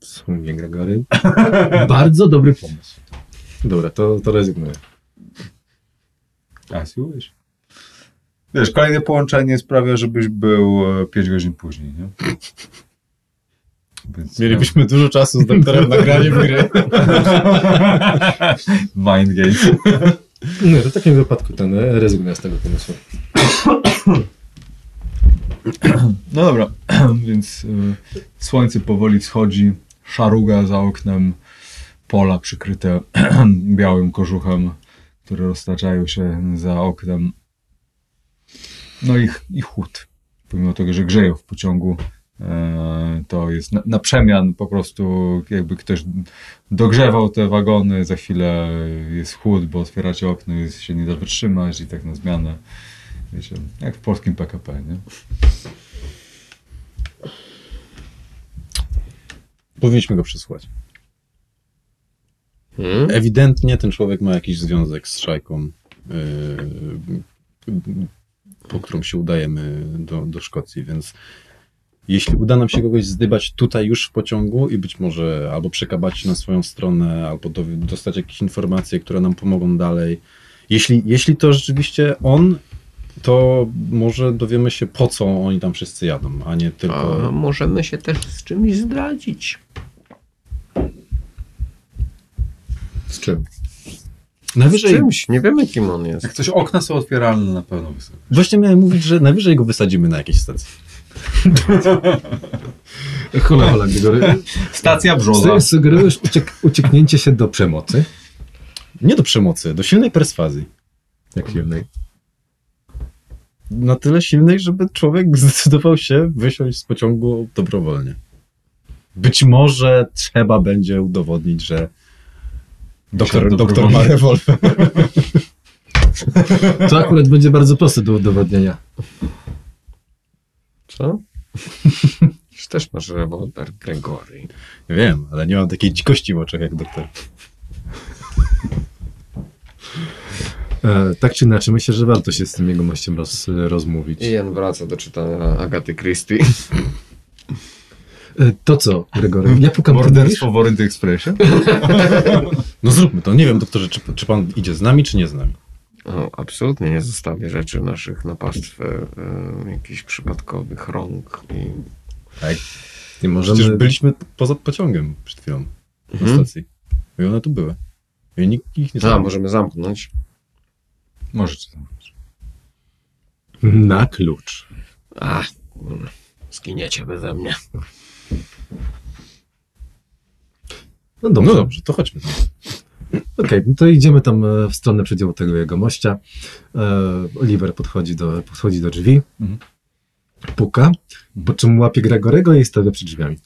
Słuchaj, Gregory. Bardzo dobry pomysł. Dobra, to, to rezygnuję. A, siłujesz. Wiesz, kolejne połączenie sprawia, żebyś był 5 godzin później, nie? Więc, Mielibyśmy dużo czasu z doktorem na granie w gry. no, Mind games. Nie, to w takim wypadku ten e, rezygnuję z tego pomysłu. No dobra, więc y, słońce powoli wschodzi, szaruga za oknem, pola przykryte białym kożuchem, które roztaczają się za oknem. No i, i chłód. Pomimo tego, że grzeją w pociągu, to jest na, na przemian po prostu jakby ktoś dogrzewał te wagony, za chwilę jest chłód, bo otwieracie okno i się nie da wytrzymać i tak na zmianę. Wiecie, jak w polskim PKP, nie? Powinniśmy go przesłuchać. Hmm? Ewidentnie ten człowiek ma jakiś związek z szajką, yy, po którą się udajemy do, do Szkocji, więc jeśli uda nam się kogoś zdybać tutaj już w pociągu i być może albo przekabacić na swoją stronę, albo do, dostać jakieś informacje, które nam pomogą dalej. Jeśli, jeśli to rzeczywiście on, to może dowiemy się po co oni tam wszyscy jadą, a nie tylko... A możemy się też z czymś zdradzić. Z czym? Z Najwyżej, czymś. Nie wiemy, kim on jest. Jak coś okna są otwieralne na pewno wysoko. właśnie miałem mówić, że najwyżej go wysadzimy na jakiejś stacji. Hola, hola, Gregory. Stacja brzoza. Su- Sugerujesz uciek- ucieknięcie się do przemocy? Nie do przemocy, do silnej perswazji. Jak silnej? Na tyle silnej, żeby człowiek zdecydował się wysiąść z pociągu dobrowolnie. być może trzeba będzie udowodnić, że doktor, doktor ma rewolwer. To akurat będzie bardzo proste do udowodnienia. Co? Czy też masz rewolwer, Gregory? Wiem, ale nie mam takiej dzikości w oczach jak doktor. E, tak czy inaczej, myślę, że warto się z tym jego mościem roz, rozmówić. Ian wraca do czytania Agaty Christie. E, to co, Gregory? Ja pukam? Morderstwo w Orient Expressie? No zróbmy to. Nie wiem, doktorze, czy, czy pan idzie z nami, czy nie z nami? O, absolutnie nie zostawię rzeczy naszych na pastwę e, jakichś przypadkowych rąk. I... Tak. Nie Przecież możemy... byliśmy poza pociągiem przed chwilą na Mhm. stacji. I one tu były. I nikt ich nie A, zabrał. możemy zamknąć. Możecie. Na klucz. A, zginiecie beze mnie. No No dobrze. dobrze, to chodźmy. Okej, no to idziemy tam e, w stronę przedziału tego jego mościa. E, Oliver podchodzi do, podchodzi do drzwi, Mhm. puka, po czym łapie Gregorego i stawia przed drzwiami.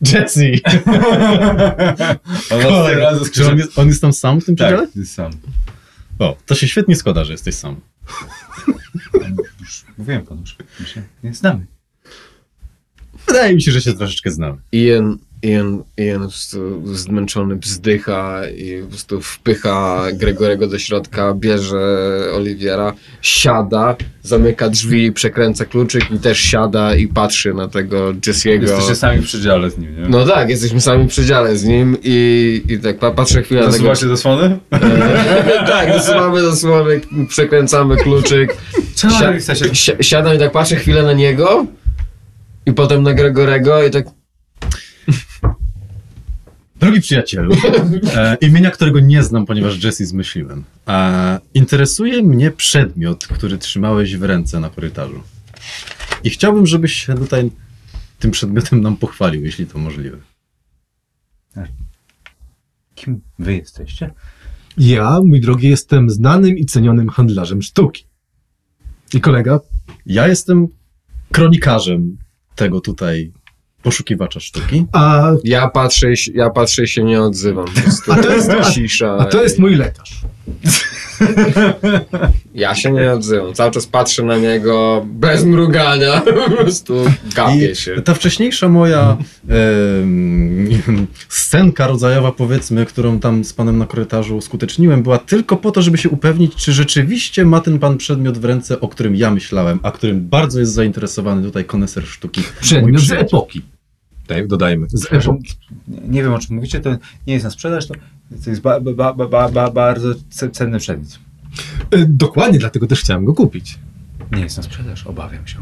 Jesse! razu Czy on jest, on jest tam sam w tym przedziale? Tak, jest sam. O, to się świetnie składa, że jesteś sam. Już mówiłem panu, że my się nie znamy. Wydaje mi się, że się troszeczkę znamy. Ian, Ian, Ian po prostu zmęczony bzdycha i po prostu wpycha Gregorego do środka, bierze Oliwiera, siada, zamyka drzwi, przekręca kluczyk i też siada i patrzy na tego Jesse'ego. Jesteście sami w przedziale z nim, nie? No tak, jesteśmy sami w przedziale z nim i, i tak pa- patrzę chwilę na tego... Zasuwacie zasłony? E, tak, dosuwamy zasłony, przekręcamy kluczyk. Si- siadam i tak patrzę chwilę na niego i potem na Gregorego i tak Drogi przyjacielu, e, imienia którego nie znam, ponieważ Jesse zmyśliłem. E, interesuje mnie przedmiot, który trzymałeś w ręce na korytarzu. I chciałbym, żebyś się tutaj tym przedmiotem nam pochwalił, jeśli to możliwe. Kim wy jesteście? Ja, mój drogi, jestem znanym i cenionym handlarzem sztuki. I kolega? Ja jestem kronikarzem tego tutaj poszukiwacza sztuki. A, ja patrzę, i się- ja patrzę i się nie odzywam. Po prostu A to jest- cisza. a to jest mój lekarz. Ja się nie odzywam. Cały czas patrzę na niego bez mrugania. Po prostu gapię I się. ta wcześniejsza moja em, scenka rodzajowa, powiedzmy, którą tam z panem na korytarzu uskuteczniłem, była tylko po to, żeby się upewnić, czy rzeczywiście ma ten pan przedmiot w ręce, o którym ja myślałem, a którym bardzo jest zainteresowany tutaj koneser sztuki. Przedmiot z epoki. Tak, dodajmy. Nie wiem o czym mówicie, to nie jest na sprzedaż, to, to jest ba, ba, ba, ba, ba, bardzo ce- cenny przedmiot. E, Dokładnie, dlatego też chciałem go kupić. Nie jest na sprzedaż, obawiam się.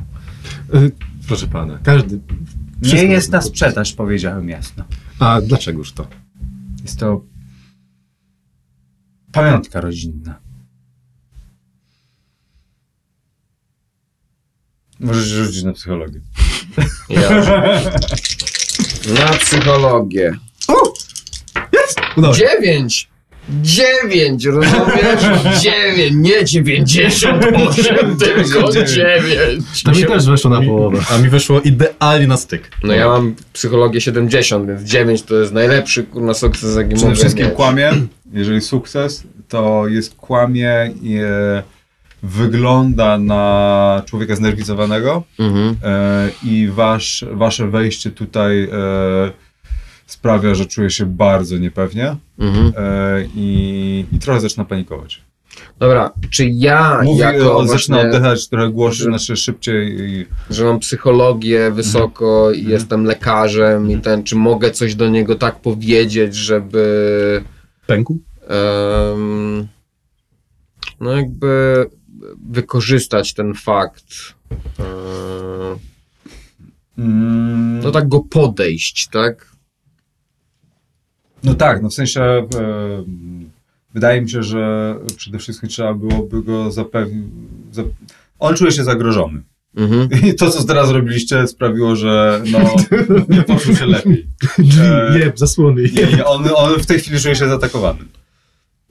E, Proszę pana, każdy... Nie jest na kupić. sprzedaż, powiedziałem jasno. A dlaczegoż to? Jest to pamiątka rodzinna. Możesz rzucić na psychologię. Ja. Na psychologię. Udało się. Dziewięć! Dziewięć, rozumiesz? Dziewięć, nie dziewięćdziesiąt osiem, tylko dziewięć. To mi też weszło na połowę. A mi wyszło idealnie na styk. No ja mam psychologię 70, więc 9 to jest najlepszy kurna sukces, jaki Przede mogę wszystkim mieć. kłamie. Jeżeli sukces, to jest kłamie i e, wygląda na człowieka znerwicowanego Mhm. e, i wasz, wasze wejście tutaj e, sprawia, że czuje się bardzo niepewnie Mhm. e, i, i trochę zaczyna panikować. Dobra, czy ja Mówi, jako on zaczyna właśnie, oddychać trochę głośniej, znaczy szybciej i że mam psychologię wysoko i jestem lekarzem i ten, czy mogę coś do niego tak powiedzieć, żeby Pęku? em, no jakby wykorzystać ten fakt. no tak go podejść, tak? No tak, no w sensie e, wydaje mi się, że przede wszystkim trzeba byłoby go zapewnić. Za, on czuje się zagrożony. Mhm. I to, co teraz robiliście, sprawiło, że no, nie poczuł się lepiej. E, Jeb, zasłony. I on, on w tej chwili czuje się zaatakowany.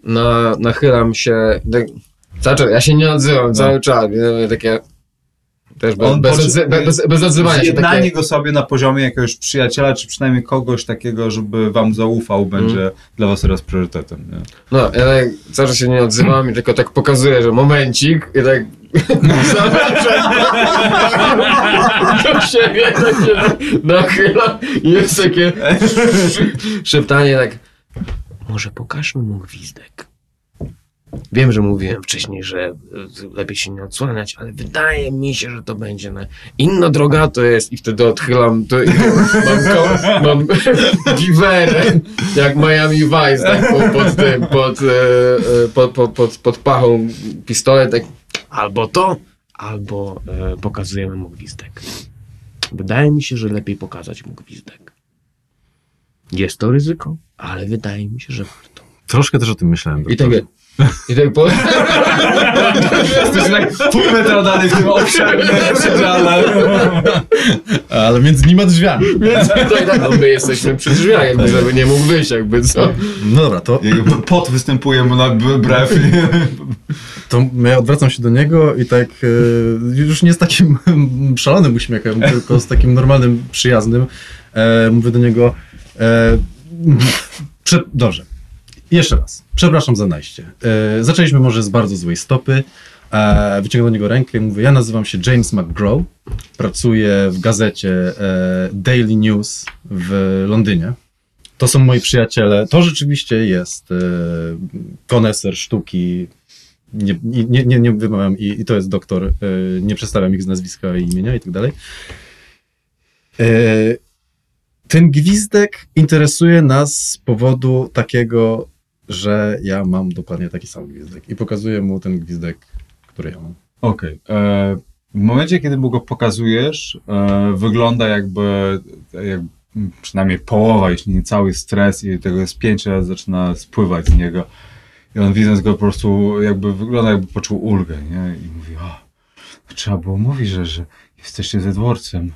Na, nachylam się. Cały czas, ja się nie odzywam cały czas. mówię Takie. Też bez, On bez, poczy- odzy- be- bez, bez odzywania się takie... go sobie na poziomie jakiegoś przyjaciela, czy przynajmniej kogoś takiego, żeby wam zaufał, będzie dla was teraz priorytetem. Nie? No, ja tak cały czas się nie odzywam i tylko tak pokazuję, że momencik i tak zawracam do siebie, tak się nachylam i jest takie szeptanie tak może pokażmy mu gwizdek. Wiem, że mówiłem wcześniej, że e, lepiej się nie odsłaniać, ale wydaje mi się, że to będzie na... inna droga to jest i wtedy odchylam to i mam, ko- mam giwerę jak Miami Vice tak po, pod tym, pod, e, e, pod, pod, pod, pod pachą pistolet tak albo to, albo pokazujemy mu gwizdek. Wydaje mi się, że lepiej pokazać mu gwizdek. Jest to ryzyko, ale wydaje mi się, że warto. Troszkę też o tym myślałem. I tak, i tak po... Jesteś tak pół metra dalej w tym obszarze. Ale między nim a drzwiami. Więc tak, tak, no my jesteśmy przy drzwiach, jakby, żeby nie mógł wyjść, jakby co. No dobra, to, Jego pot występuje mu na brew. to ja odwracam się do niego i tak e, już nie z takim szalonym uśmiechem, tylko z takim normalnym, przyjaznym. E, mówię do niego, e, prze, dobrze, jeszcze raz, przepraszam za najście. E, zaczęliśmy może z bardzo złej stopy. E, wyciągnę do niego rękę i mówię, ja nazywam się James McGraw, pracuję w gazecie e, Daily News w Londynie. To są moi przyjaciele. To rzeczywiście jest e, koneser sztuki. Nie, nie, nie, nie wymawiam i, i to jest doktor. E, nie przedstawiam ich z nazwiska i imienia i tak dalej. Ten gwizdek interesuje nas z powodu takiego, że ja mam dokładnie taki sam gwizdek i pokazuję mu ten gwizdek, który ja mam. Okej. e, W momencie, kiedy mu go pokazujesz, e, wygląda jakby, jak, przynajmniej połowa, jeśli nie cały stres i tego spięcia zaczyna spływać z niego. I on widząc go po prostu jakby wygląda jakby poczuł ulgę, nie? I mówi, o, trzeba było mówić, że, że jesteście ze dworcem.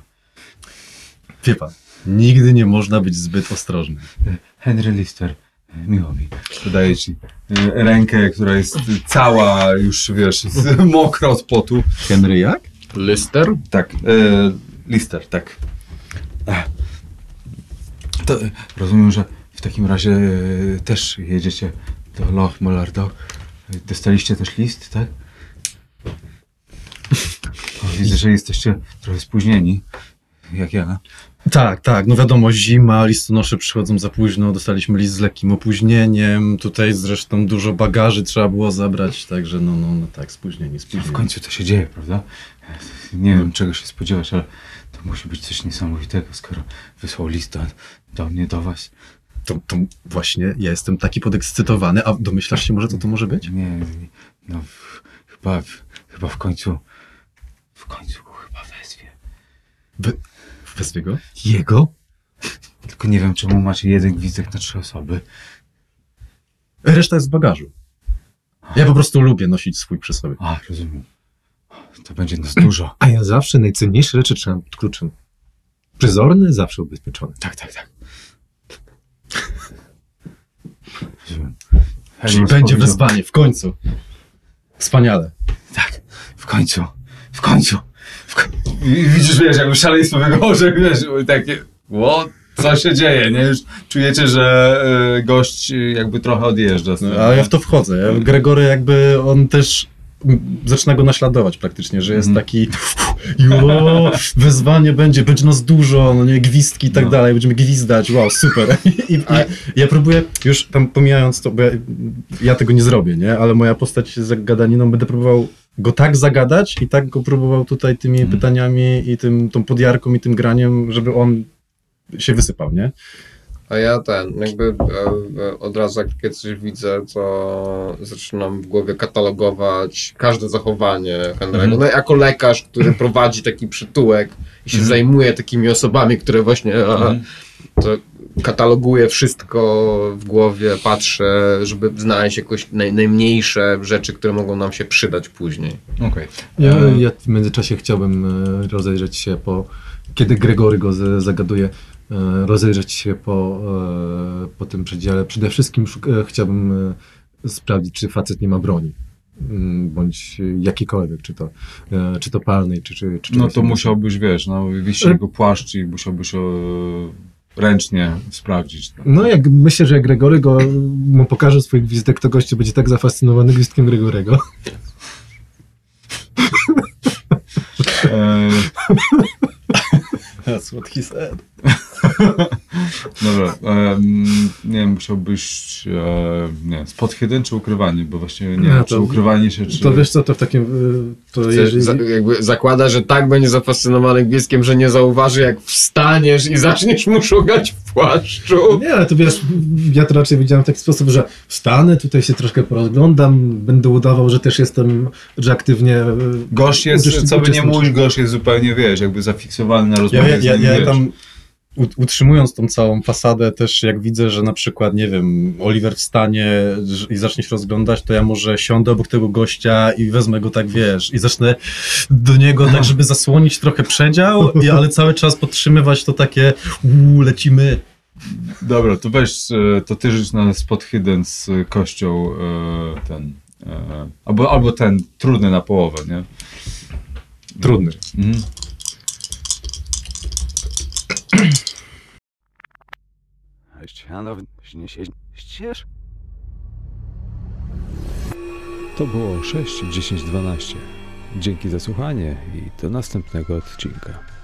Wie pan, nigdy nie można być zbyt ostrożny. Henry Lister, miło mi. Podaję ci e, rękę, która jest cała już, wiesz, z, mokra od potu. Henry jak? Lister? Tak, e, Lister, tak. To e, rozumiem, że w takim razie e, też jedziecie do Loch Mollardo. Dostaliście też list, tak? O, widzę, że jesteście trochę spóźnieni, jak ja. Tak, tak, no wiadomo, zima, listonosze przychodzą za późno, dostaliśmy list z lekkim opóźnieniem, tutaj zresztą dużo bagaży trzeba było zabrać, także no, no, no tak, spóźnieni, W spóźnieni. końcu to się dzieje, prawda? Nie wiem, czego się spodziewać, ale to musi być coś niesamowitego, skoro wysłał list do, do mnie, do was. To, to właśnie, ja jestem taki podekscytowany, a domyślasz się może, co to może być? Nie, nie, no w, chyba, w, chyba w końcu, w końcu go chyba wezwie. We, wezwie go? Jego? Tylko nie wiem, czemu macie jeden gwizdek na trzy osoby. Reszta jest w bagażu. Ja po prostu lubię nosić swój przy sobie. A, rozumiem. To będzie nas dużo. A ja zawsze najcenniejsze rzeczy trzymam pod kluczem. Przyzorny, zawsze ubezpieczony. Tak, tak, tak. Rozumiem. Czyli będzie powiedział- wezwanie, w końcu. Wspaniale. Tak, w końcu, w końcu. W ko- I widzisz, wiesz, jakby szaleństwo w jego oczach, wiesz, takie, ło, co się dzieje, nie? Już czujecie, że y, gość y, jakby trochę odjeżdża. No, a ja w to wchodzę. Ja, Gregory jakby, on też mm, zaczyna go naśladować praktycznie, że jest Mhm. taki jo, wezwanie będzie, będzie nas dużo, no nie, gwizdki i tak No. dalej, będziemy gwizdać, wow, super. I, i ja próbuję, już tam pomijając to, bo ja, ja tego nie zrobię, nie, ale moja postać z zagadaniną będę próbował go tak zagadać i tak go próbował tutaj tymi Mhm. pytaniami i tym, tą podjarką i tym graniem, żeby on się wysypał, nie? A ja ten, jakby e, e, od razu jak coś widzę, to zaczynam w głowie katalogować każde zachowanie Henry'ego. Mhm. No jako lekarz, który prowadzi taki przytułek i się Mhm. zajmuje takimi osobami, które właśnie to kataloguję wszystko w głowie, patrzę, żeby znaleźć jakoś naj, najmniejsze rzeczy, które mogą nam się przydać później. Okej. Ja, E, ja w międzyczasie chciałbym e, rozejrzeć się po, kiedy Gregory go zagaduje, e, rozejrzeć się po, po tym przedziale. Przede wszystkim chciałbym sprawdzić, czy facet nie ma broni. mm, bądź jakikolwiek, czy to, czy to palnej, czy, czy, czy No to musiałbyś, wiesz, no wisi jego płaszcz i musiałbyś e, ręcznie sprawdzić. No jak myślę, że jak Gregory go mu pokaże swój gwizdek, to gościu będzie tak zafascynowany gwizdkiem Gregorego. E, That's what he said. Dobra, em, nie wiem, musiałbyś, e, nie hidden czy ukrywanie, bo właśnie nie wiem, to- czy ukrywanie się, czy... To wiesz co, to w takim... y, To Chcesz, jeżeli... za, jakby zakłada, że tak będzie zafascynowany gwizdkiem, że nie zauważy, jak wstaniesz i zaczniesz mu szukać w płaszczu. Nie, ale to wiesz, ja to raczej widziałem w taki sposób, że wstanę, tutaj się troszkę porozglądam, będę udawał, że też jestem, że aktywnie... y, Gość jest, uczestniczy- co by nie mówić, gość jest zupełnie, wiesz, jakby zafiksowany na Ja, rozmowie ja, z ja, ja wiesz. tam utrzymując tą całą fasadę też jak widzę, że na przykład, nie wiem, Oliver wstanie i zacznie się rozglądać, to ja może siądę obok tego gościa i wezmę go tak, wiesz, i zacznę do niego tak, żeby zasłonić trochę przedział, i, ale cały czas podtrzymywać to takie uuu, lecimy. Dobra, to weź, e, to ty rzuć na spot hidden z kością e, ten, e, albo, albo ten, trudny na połowę, nie? Trudny. Mhm. To było 6, 10, 12. Dzięki za słuchanie i do następnego odcinka.